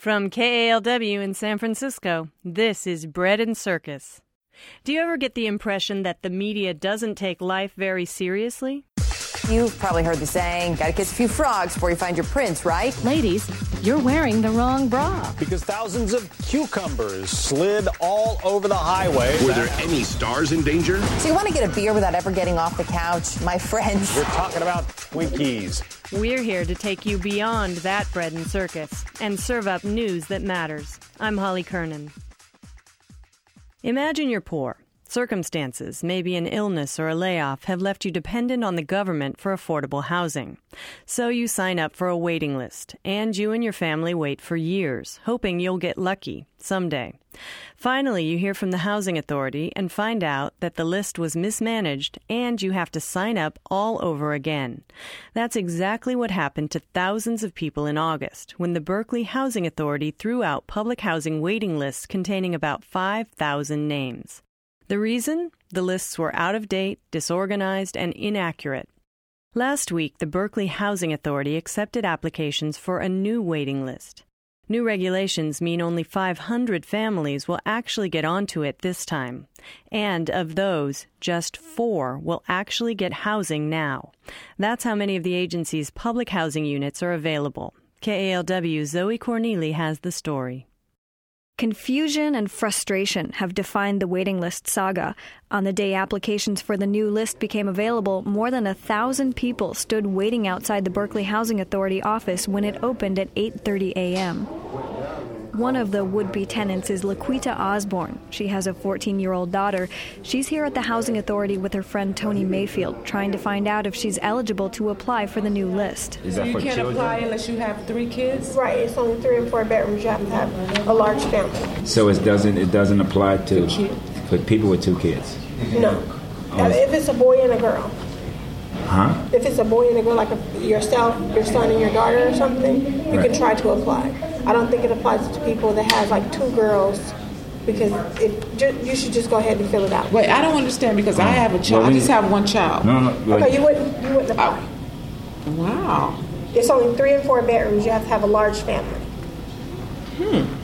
From KALW in San Francisco, this is Bread and Circus. Do you ever get the impression that the media doesn't take life very seriously? You've probably heard the saying, gotta kiss a few frogs before you find your prince, right? Ladies, you're wearing the wrong bra. Because thousands of cucumbers slid all over the highway. Were there any stars in danger? So you want to get a beer without ever getting off the couch? My friends. We're talking about Twinkies. We're here to take you beyond that bread and circus and serve up news that matters. I'm Holly Kernan. Imagine you're poor. Circumstances, maybe an illness or a layoff, have left you dependent on the government for affordable housing. So you sign up for a waiting list, and you and your family wait for years, hoping you'll get lucky someday. Finally, you hear from the Housing Authority and find out that the list was mismanaged and you have to sign up all over again. That's exactly what happened to thousands of people in August when the Berkeley Housing Authority threw out public housing waiting lists containing about 5,000 names. The reason? The lists were out of date, disorganized, and inaccurate. Last week, the Berkeley Housing Authority accepted applications for a new waiting list. New regulations mean only 500 families will actually get onto it this time. And of those, just four will actually get housing now. That's how many of the agency's public housing units are available. KALW Zoe Corneli has the story. Confusion and frustration have defined the waiting list saga. On the day applications for the new list became available, more than a thousand people stood waiting outside the Berkeley Housing Authority office when it opened at 8:30 a.m. One of the would be tenants is Laquita Osborne. She has a 14 year old daughter. She's here at the Housing Authority with her friend Tony Mayfield, trying to find out if she's eligible to apply for the new list. Is that you for can't children? apply unless you have three kids? Right, it's only three and four bedrooms. You have to have a large family. So it doesn't it doesn't apply to for people with two kids. No. Oh, if it's a boy and a girl. Huh? If it's a boy and a girl, like a, yourself, your son and your daughter or something, you Right. can try to apply. I don't think it applies to people that have like two girls because it, ju- you should just go ahead and fill it out. Wait, I don't understand because I have a child. Well, I we- just have one child. No, no. but- Okay, you wouldn't, you wouldn't apply. Wow. It's only three and four bedrooms. You have to have a large family. Hmm.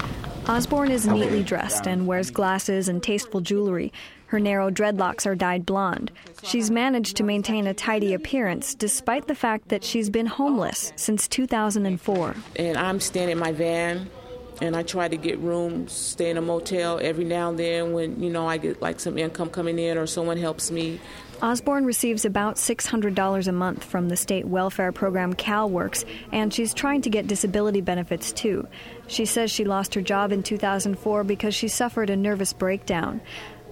Osborne is neatly dressed and wears glasses and tasteful jewelry. Her narrow dreadlocks are dyed blonde. She's managed to maintain a tidy appearance despite the fact that she's been homeless since 2004. And I'm staying in my van, and I try to get rooms, stay in a motel every now and then when you know I get like some income coming in or someone helps me. Osborne receives about $600 a month from the state welfare program CalWorks, and she's trying to get disability benefits too. She says she lost her job in 2004 because she suffered a nervous breakdown.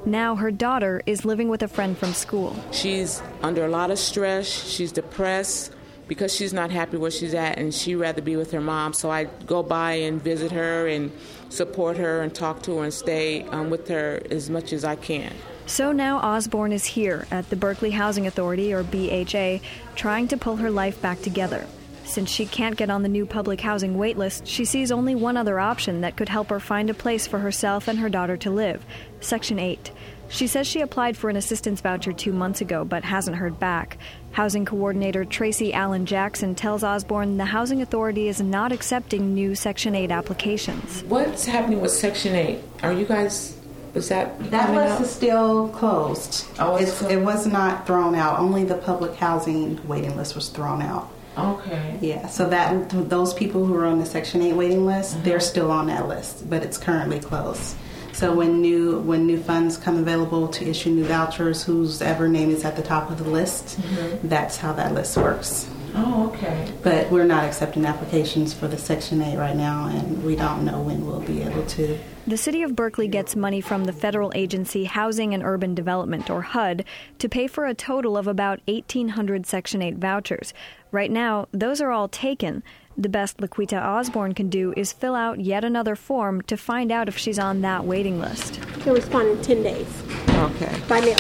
Now her daughter is living with a friend from school. She's under a lot of stress. She's depressed because she's not happy where she's at, and she'd rather be with her mom. So I go by and visit her and support her and talk to her and stay um, with her as much as I can. So now Osborne is here at the Berkeley Housing Authority, or BHA, trying to pull her life back together. Since she can't get on the new public housing waitlist, she sees only one other option that could help her find a place for herself and her daughter to live Section 8. She says she applied for an assistance voucher two months ago but hasn't heard back. Housing coordinator Tracy Allen Jackson tells Osborne the Housing Authority is not accepting new Section 8 applications. What's happening with Section 8? Are you guys, was that That coming list up? is still closed. Oh, it's It's- it was not thrown out. Only the public housing waiting list was thrown out. Okay. Yeah, so that those people who are on the Section 8 waiting list, Mm-hmm. they're still on that list, but it's currently closed. So when new when new funds come available to issue new vouchers, whose ever name is at the top of the list, Mm-hmm. that's how that list works. Oh, okay. But we're not accepting applications for the Section 8 right now, and we don't know when we'll be able to. The city of Berkeley gets money from the federal agency Housing and Urban Development, or HUD, to pay for a total of about 1,800 Section 8 vouchers. Right now, those are all taken. The best Laquita Osborne can do is fill out yet another form to find out if she's on that waiting list. You'll respond in 10 days Okay. by mail.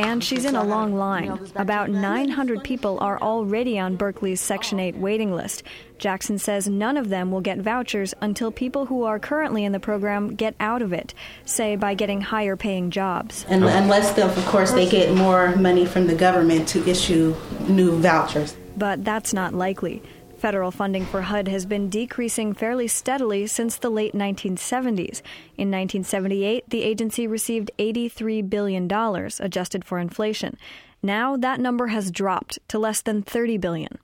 And she's in a long line. About 900 people are already on Berkeley's Section 8 waiting list. Jackson says none of them will get vouchers until people who are currently in the program get out of it, say by getting higher paying jobs. And, unless, they, of course, they get more money from the government to issue new vouchers. But that's not likely. Federal funding for HUD has been decreasing fairly steadily since the late 1970s. In 1978, the agency received $83 billion, adjusted for inflation. Now that number has dropped to less than $30 billion.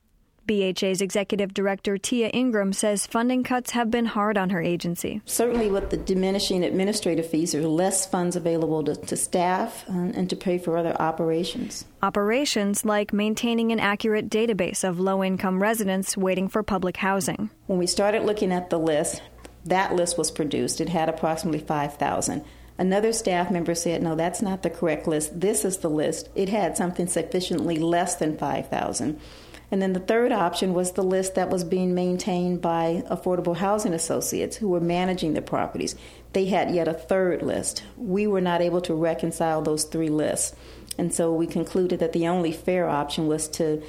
BHA's executive director Tia Ingram says funding cuts have been hard on her agency. Certainly, with the diminishing administrative fees, there are less funds available to, to staff and, and to pay for other operations. Operations like maintaining an accurate database of low income residents waiting for public housing. When we started looking at the list, that list was produced. It had approximately 5,000. Another staff member said, No, that's not the correct list. This is the list. It had something sufficiently less than 5,000. And then the third option was the list that was being maintained by affordable housing associates who were managing the properties. They had yet a third list. We were not able to reconcile those three lists. And so we concluded that the only fair option was to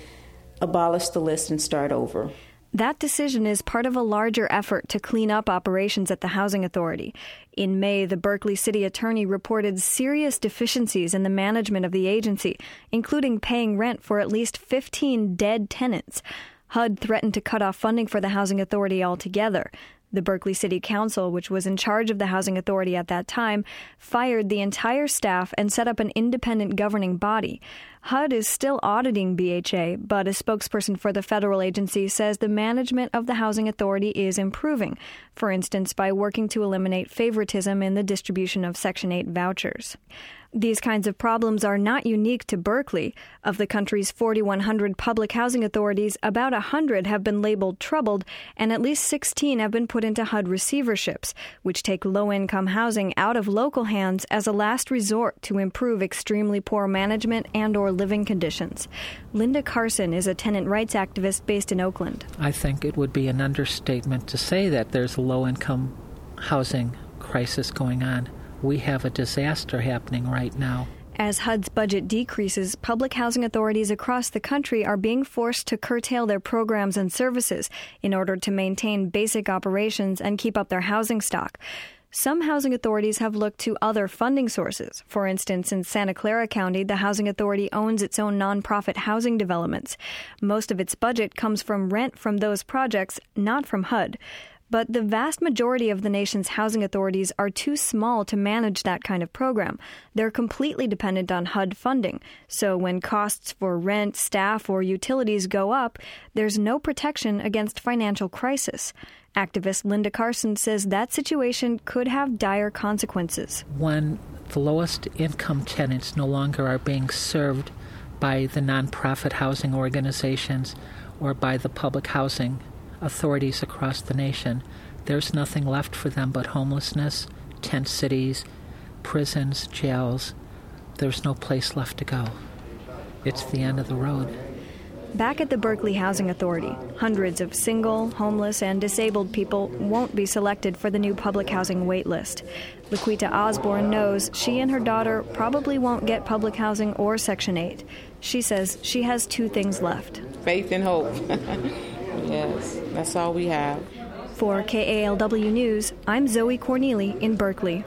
abolish the list and start over. That decision is part of a larger effort to clean up operations at the Housing Authority. In May, the Berkeley City Attorney reported serious deficiencies in the management of the agency, including paying rent for at least 15 dead tenants. HUD threatened to cut off funding for the Housing Authority altogether. The Berkeley City Council, which was in charge of the Housing Authority at that time, fired the entire staff and set up an independent governing body. HUD is still auditing BHA, but a spokesperson for the federal agency says the management of the Housing Authority is improving, for instance, by working to eliminate favoritism in the distribution of Section 8 vouchers. These kinds of problems are not unique to Berkeley. Of the country's 4,100 public housing authorities, about 100 have been labeled troubled, and at least 16 have been put into HUD receiverships, which take low income housing out of local hands as a last resort to improve extremely poor management and or living conditions. Linda Carson is a tenant rights activist based in Oakland. I think it would be an understatement to say that there's a low income housing crisis going on we have a disaster happening right now. As HUD's budget decreases, public housing authorities across the country are being forced to curtail their programs and services in order to maintain basic operations and keep up their housing stock. Some housing authorities have looked to other funding sources. For instance, in Santa Clara County, the Housing Authority owns its own nonprofit housing developments. Most of its budget comes from rent from those projects, not from HUD. But the vast majority of the nation's housing authorities are too small to manage that kind of program. They're completely dependent on HUD funding. So when costs for rent, staff, or utilities go up, there's no protection against financial crisis. Activist Linda Carson says that situation could have dire consequences. When the lowest income tenants no longer are being served by the nonprofit housing organizations or by the public housing authorities across the nation, there's nothing left for them but homelessness, tent cities, prisons, jails. There's no place left to go. It's the end of the road. Back at the Berkeley Housing Authority, hundreds of single, homeless, and disabled people won't be selected for the new public housing wait list. Laquita Osborne knows she and her daughter probably won't get public housing or Section 8. She says she has two things left faith and hope. Yes, that's all we have. For KALW News, I'm Zoe Corneli in Berkeley.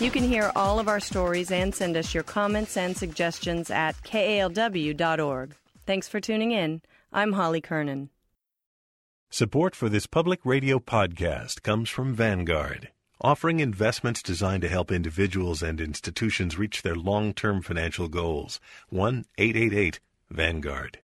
You can hear all of our stories and send us your comments and suggestions at kalw.org. Thanks for tuning in. I'm Holly Kernan. Support for this public radio podcast comes from Vanguard, offering investments designed to help individuals and institutions reach their long term financial goals. 1 888 Vanguard.